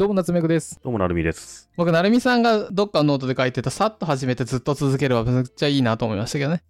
どうも夏目くです。どうもなるみです。僕、なるみさんがどっかのノートで書いてた、さっと始めてずっと続ければめっちゃいいなと思いましたけどね。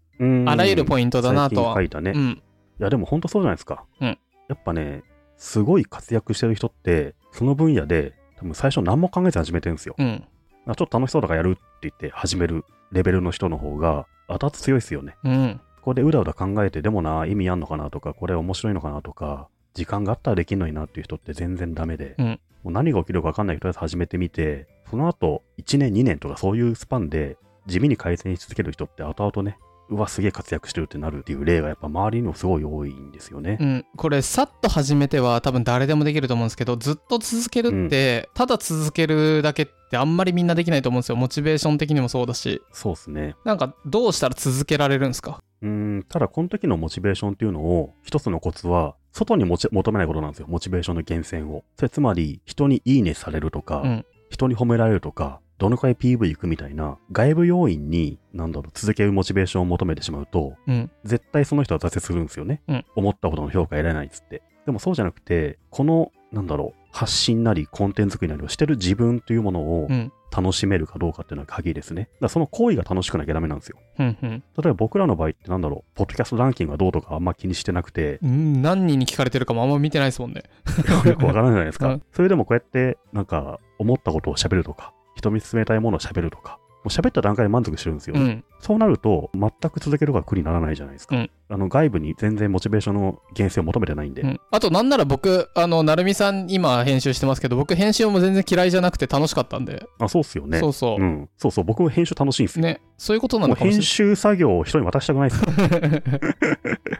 あらゆるポイントだなとは。書いたね。いうん。や、でも本当そうじゃないですか。うんやっぱね、すごい活躍してる人って、その分野で、多分最初何も考えず始めてるんですよ。うん。あちょっと楽しそうだからやるって言って始めるレベルの人の方が、後々強いですよね。うん。ここでうだうだ考えて、でもな、意味あんのかなとか、これ面白いのかなとか、時間があったらできんのになっていう人って全然ダメで、うんもう何が起きるか分かんないけど、とりあえず始めてみて、その後、1年、2年とかそういうスパンで、地味に改善し続ける人って後々ね、うわ、すげえ活躍してるってなるっていう例がやっぱ周りにもすごい多いんですよね。うん。これ、さっと始めては多分誰でもできると思うんですけど、ずっと続けるって、ただ続けるだけってあんまりみんなできないと思うんですよ。モチベーション的にもそうだし。そうですね。なんか、どうしたら続けられるんですか？うーん、ただこの時のモチベーションっていうのを、一つのコツは、外に求めないことなんですよ。モチベーションの源泉を。それつまり、人にいいねされるとか、うん人に褒められるとか、どのくらい PV 行くみたいな、外部要因に、なんだろう、続けるモチベーションを求めてしまうと、うん。絶対その人は挫折するんですよね。うん思ったほどの評価得られないっつって。でもそうじゃなくて、この、なんだろう、発信なりコンテンツ作りなりをしてる自分というものをうん。楽しめるかどうかっていうのが鍵ですね。だからその行為が楽しくなきゃダメなんですよ。うん。うん。例えば僕らの場合ってなんだろう、ポッドキャストランキングがどうとかあんま気にしてなくて、うん何人に聞かれてるかもあんま見てないですもんね。よくわからないじゃないですか。うんそれでもこうやって、なんか、思ったことを喋るとか、人見つめたいものを喋るとか、もう喋った段階で満足してるんですよ。うん。そうなると、全く続けるが苦にならないじゃないですか。うんあの外部に全然モチベーションの源泉を求めてないんで。うん、あとなんなら僕あの成美さん今編集してますけど僕編集も全然嫌いじゃなくて楽しかったんで、あ、そうっすよね。そうそう、ん。そうそう、僕も編集楽しいんですよ。ねそういうことなのかもし集作業を人に渡したくないですから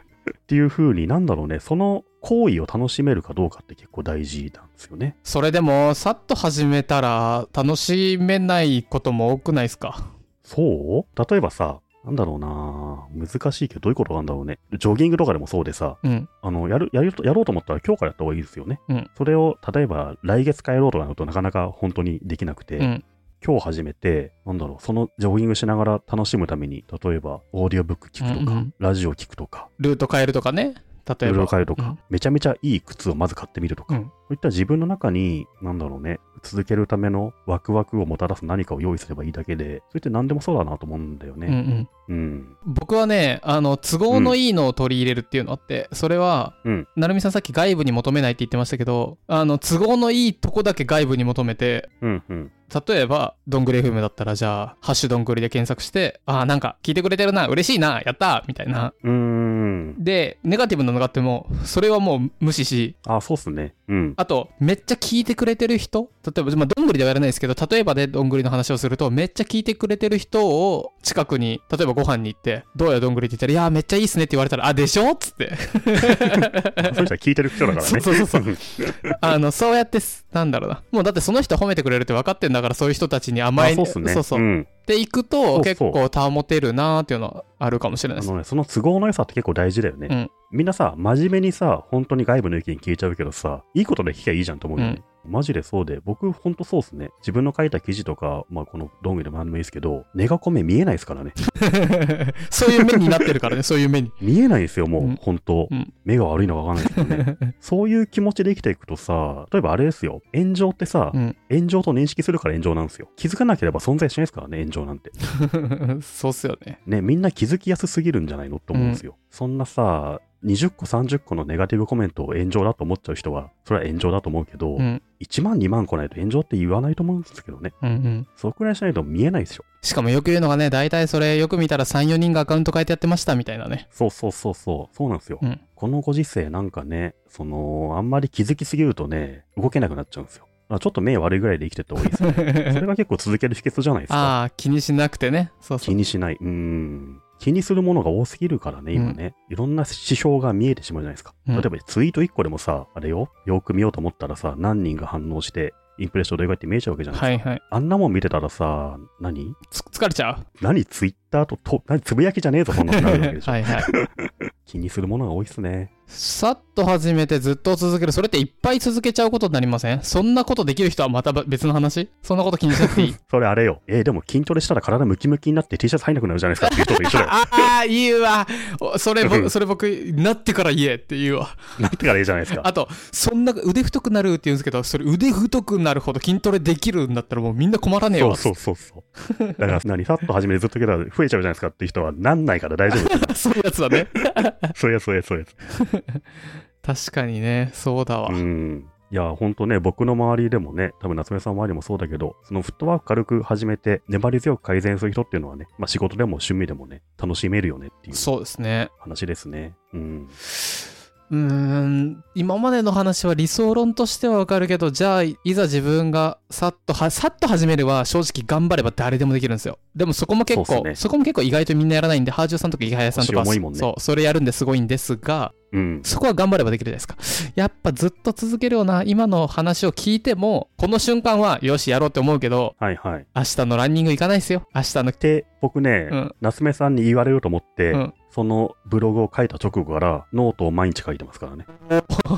っていう風に、なんだろうね、その行為を楽しめるかどうかって結構大事なんですよね。それでもさっと始めたら楽しめないことも多くないですか？そう？例えばさ、なんだろうな。難しいけど、どういうことなんだろうね。ジョギングとかでもそうでさ、うん。あの、やる、やると、やろうと思ったら今日からやった方がいいですよね。うん。それを、例えば来月からやろうとなるとなかなか本当にできなくて、うん今日始めて、なんだろう、そのジョギングしながら楽しむために、例えばオーディオブック聞くとか、うんうん。ラジオ聞くとか、ルート変えるとかね。例えば。いろいろ変えるとか、うん。めちゃめちゃいい靴をまず買ってみるとか、うん。そういった自分の中に、なんだろうね、続けるためのワクワクをもたらす何かを用意すればいいだけで、それって何でもそうだなと思うんだようんうね。ん、うん。僕はねあの都合のいいのを取り入れるっていうのあって、それは、うん。成美さんさっき外部に求めないって言ってましたけどあの都合のいいとこだけ外部に求めてうん、うん。例えば、どんぐり FM だったら、じゃあ、ハッシュどんぐりで検索して、ああ、なんか聞いてくれてるな、嬉しいな、やったみたいな。うーん。で、ネガティブなのがあっても、それはもう無視し、あ、そうっすね。うん。あと、めっちゃ聞いてくれてる人例えば、まあ、どんぐりではやらないですけど、例えばでどんぐりの話をすると、めっちゃ聞いてくれてる人を近くに、例えばご飯に行って、どうやどんぐりって言ったら、いやー、めっちゃいいっすねって言われたら、あ、でしょっつって。そういう人は聞いてる人だからね。そうそうそうあの、そうやってす、なんだろうな。もうだってその人褒めてくれるって分かってんだから、そういう人たちに甘あ、い、そうっすね。そうそう。ん。で行くと結構保てるなーっていうのはあるかもしれないです。あのね、その都合の良さって結構大事だよね。うんみんなさ、真面目にさ、本当に外部の意見聞いちゃうけどさ、いいことで聞きゃいいじゃんと思うよね。マジでそうで、僕ほんとそうっすね。自分の書いた記事とか、まあこのドングでも何でもいいですけど、ネガコメ見えないですからね。そういう目になってるからね、そういう目に。見えないですよ、もう、うん本当、うん目が悪いのかわかんないですけどね。そういう気持ちで生きていくとさ、例えばあれですよ、炎上ってさ、うん炎上と認識するから炎上なんですよ。気づかなければ存在しないですからね、炎上なんて。そうっすよね。ね、みんな気づきやすすぎるんじゃないのって思うんですよ。そんなさ、20個30個のネガティブコメントを炎上だと思っちゃう人は、それは炎上だと思うけど、うん。1万2万来ないと炎上って言わないと思うんですけどね。うんうん。そくらいしないと見えないでしょ。しかもよく言うのがね、大体それよく見たら3、4人がアカウント変えてやってましたみたいなね。そうそうそうそう。そうなんですよ。うんこのご時世なんかね、その、あんまり気づきすぎるとね、動けなくなっちゃうんですよ。ちょっと目悪いぐらいで生きてった方がいいですね。それが結構続ける秘訣じゃないですか。ああ、気にしなくてね。そうそう。気にしない。うーん。気にするものが多すぎるからね、今ね。いろんな指標が見えてしまうじゃないですか。うん例えばツイート1個でもさ、あれよ、よく見ようと思ったらさ、何人が反応して、インプレッションどれぐらいって見えちゃうわけじゃないですか。はいはい。あんなもん見てたらさ、何？つ疲れちゃう何？ツイッターとと、何つぶやきじゃねえぞ、そんなのなるわけでしょ。はいはい。気にするものが多いっすね。さっと始めてずっと続ける。それっていっぱい続けちゃうことになりません？そんなことできる人はまた別の話？そんなこと気にしなくていい？それあれよ。えーでも筋トレしたら体ムキムキになって T シャツ入んなくなるじゃないですかっていう人と一緒だよ。ああ、言うわ。おそれ、それ僕、なってから言えって言うわ。なってからいいじゃないですか。あと、そんな腕太くなるって言うんですけど、それ腕太くなるほど筋トレできるんだったらもうみんな困らねえわ。そうそうそうそう。だから何、さっと始めてずっとけたら増えちゃうじゃないですかっていう人はなんないから大丈夫。そういうやつだね。そういうやつ、そういうやつ、そういうやつ。確かにね、そうだわ。うん。いや、ほんとね、僕の周りでもね、多分夏目さんの周りもそうだけど、そのフットワーク軽く始めて、粘り強く改善する人っていうのはね、まあ仕事でも趣味でもね、楽しめるよねっていうそうですね。話ですね。うん。うーん、今までの話は理想論としてはわかるけど、じゃあ、いざ自分がさっとは、さっと始めれば、正直頑張れば誰でもできるんですよ。でもそこも結構、そ,、ねこも結構意外とみんなやらないんで、ハージュさんとかイハヤさんとか、ねそう、それやるんですごいんですが、うん。そこは頑張ればできるじゃないですか。やっぱずっと続けるような、今の話を聞いても、この瞬間は、よし、やろうって思うけど、はいはい。明日のランニング行かないですよ。明日の。で、僕ね、うん夏目さんに言われると思って、うんそのブログを書いた直後からノートを毎日書いてますからね。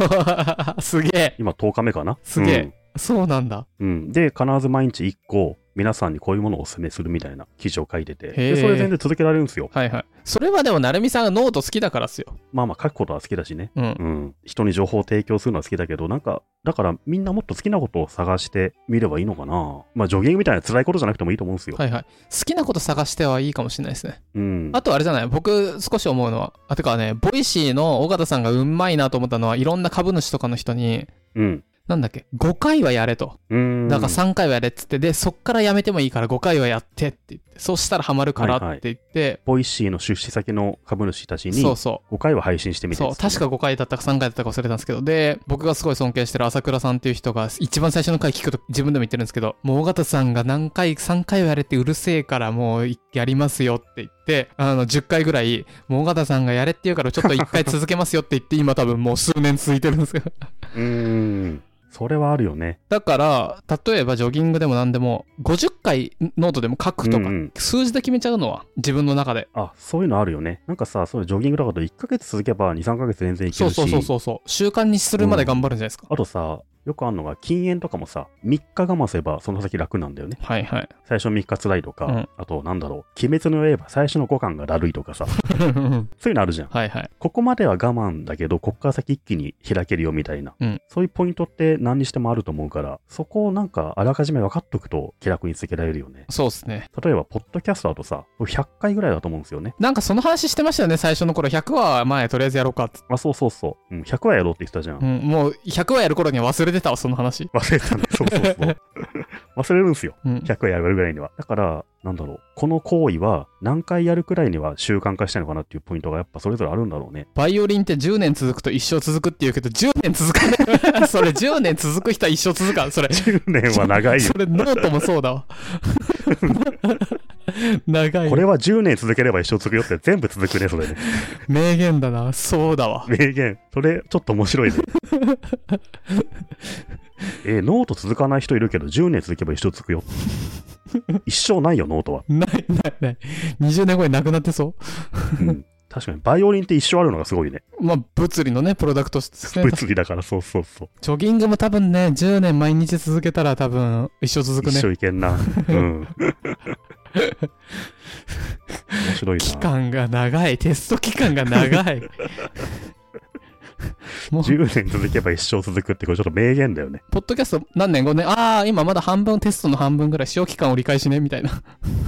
すげえ。今10日目かな？すげえそうなんだ。うん。うん。で、必ず毎日1個、皆さんにこういうものをお勧めするみたいな記事を書いてて、でそれ全然続けられるんですよ。はいはい。それはでも、なるみさんがノート好きだからっすよ。まあまあ書くことは好きだしね。うん。うん。人に情報を提供するのは好きだけど、なんか、だからみんなもっと好きなことを探してみればいいのかな。まあジョギングみたいな辛いことじゃなくてもいいと思うんですよ。はいはい。好きなこと探してはいいかもしれないですね。うん。あとあれじゃない？僕少し思うのは、あ、てかね、 Voicy の緒方さんがうまいなと思ったのは、いろんな株主とかの人に、うん。なんだっけ、5回はやれと。うん。だから3回はやれっつって、で、そっからやめてもいいから5回はやってって言って、そうしたらハマるからって言って、 Voicy の出資先の株主たちにそうそう。5回は配信してみてそう、確か5回だったか3回だったか忘れたんですけど、で、僕がすごい尊敬してる朝倉さんっていう人が、一番最初の回聞くと自分でも言ってるんですけど、もう緒方さんが何回、3回はやれってうるせえからもうやりますよって言って、あの、10回ぐらい、もう緒方さんがやれって言うからちょっと1回続けますよって言って、今多分もう数年続いてるんですけど。うーん。それはあるよね。だから、例えばジョギングでも何でも、50回ノートでも書くとか、うんうん数字で決めちゃうのは、自分の中で。あ、そういうのあるよね。なんかさ、そういうジョギングとかだと1ヶ月続けば2、3ヶ月全然いけるし。そうそうそうそうそう。習慣にするまで頑張るんじゃないですか。あとさ、よくあるのが禁煙とかもさ、3日我慢すればその先楽なんだよね。はいはい。最初3日辛いとか、うんあとなんだろう、鬼滅の刃最初の5巻がだるいとかさ、そういうのあるじゃん。はいはい。ここまでは我慢だけど、ここから先一気に開けるよみたいな、うんそういうポイントって何にしてもあると思うから、そこをなんかあらかじめ分かっとくと気楽に続けられるよね。そうですね。例えば、ポッドキャストだとさ、100回ぐらいだと思うんですよね。なんかその話してましたよね、最初の頃。100話前とりあえずやろうかって。あ、そうそうそう。うん、100はやろうって言ってたじゃん。うん、もう100話やる頃には忘れてたわ、その話。忘れてたね。そうそうそう。忘れるんですよ。うん。100はやるぐらいには。だから、なんだろう。この行為は何回やるくらいには習慣化したいのかなっていうポイントがやっぱそれぞれあるんだろうね。バイオリンって10年続くと一生続くって言うけど、10年続かない。それ10年続く人は一生続かん。それ。10年は長いよそ。れノートもそうだわ。長い。これは10年続ければ一生続くよって全部続くね、それね。名言だな。そうだわ。名言。それ、ちょっと面白いね。えーノート続かない人いるけど、10年続けば一生続くよ。一生ないよ、ノートは。ないないない。20年後になくなってそうん、確かに、バイオリンって一生あるのがすごいね。う。まあ、物理のね、プロダクトですね。物理だから、そうそうそう。ジョギングも多分ね、10年毎日続けたら多分一生続く一ね。生いけんな。うん。面白いな。期間が長い。テスト期間が長い。もう、10年続けば一生続くって、これちょっと名言だよね。ポッドキャスト何年？5年？ああ、今まだ半分、テストの半分ぐらい、使用期間折り返しね、みたいな。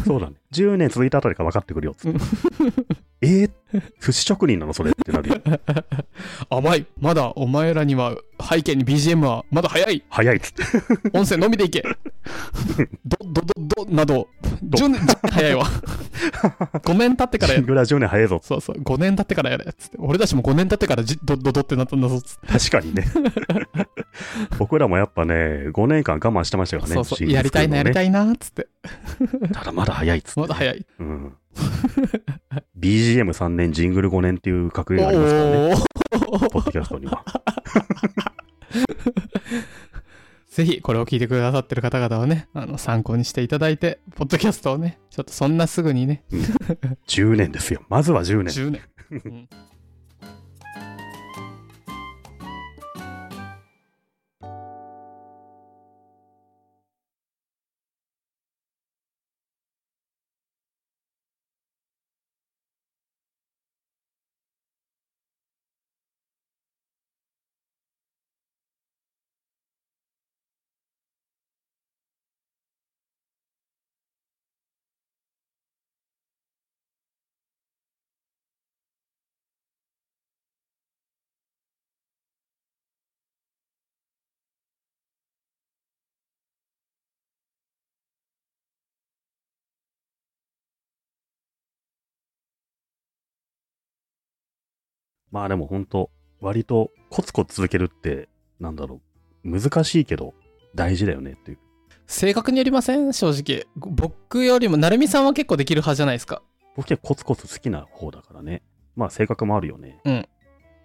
そうだね。10年続いたあたりから分かってくるよ。つってえー、寿司職人なのそれってなるよ。甘い。まだお前らには、背景に BGM はまだ早い。早いっつって。音声のみでいけ。ど、ど、など、10年、10年 早いわ。5年経ってからやシングラ10年早いぞ。そうそう、5年経ってからやれ。つって。俺たちも5年経ってからじドドドってなったんだぞ。つって確かにね。僕らもやっぱね、5年間我慢してましたからね。そうそう、シングルやりたいな、やりたい。いな、つって。ただまだ早いっつって。まだ早い。うん。BGM3 年、ジングル5年っていう格言がありますからね。ポッドキャストには。ぜひこれを聞いてくださってる方々はね、あの参考にしていただいて、ポッドキャストをね、ちょっとそんなすぐにね、10年ですよ。まずは10年。10年。うんまあでも本当割とコツコツ続けるって、なんだろう、難しいけど大事だよねっていう。性格によりません？正直。僕よりも、なるみさんは結構できる派じゃないですか。僕はコツコツ好きな方だからね。まあ性格もあるよね。うん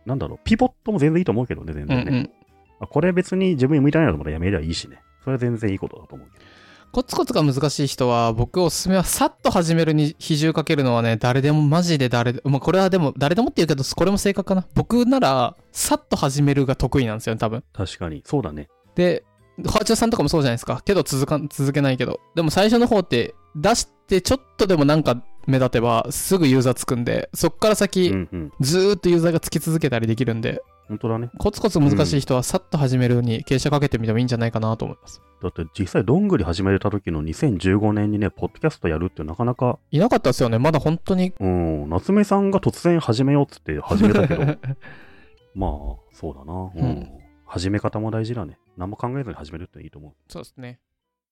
なんだろう、ピボットも全然いいと思うけどね、全然ね。うんうん。あこれ別に自分に向いてないなと思ったらやめりゃいいしね。それは全然いいことだと思うけど。コツコツが難しい人は、僕おすすめは、さっと始めるに比重かけるのはね、誰でも、マジで誰で、まあ、これはでも、誰でもって言うけど、これも正確かな。僕なら、さっと始めるが得意なんですよね、多分。確かに。そうだね。で、ハーチャーさんとかもそうじゃないですか。けど続かん、続けないけど。でも最初の方って、出してちょっとでもなんか目立てば、すぐユーザーつくんで、そっからう先、んうん。ずーっとユーザーがつき続けたりできるんで、本当だね。コツコツ難しい人はさっと始めるに傾斜かけてみてもいいんじゃないかなと思います。だって実際どんぐり始めた時の2015年にね、ポッドキャストやるってなかなか、いなかったですよね。まだ本当に。うん、夏目さんが突然始めようっつって始めたけど、まあ、そうだな。うん。うん始め方も大事だね。何も考えずに始めるっていいと思う。そうですね。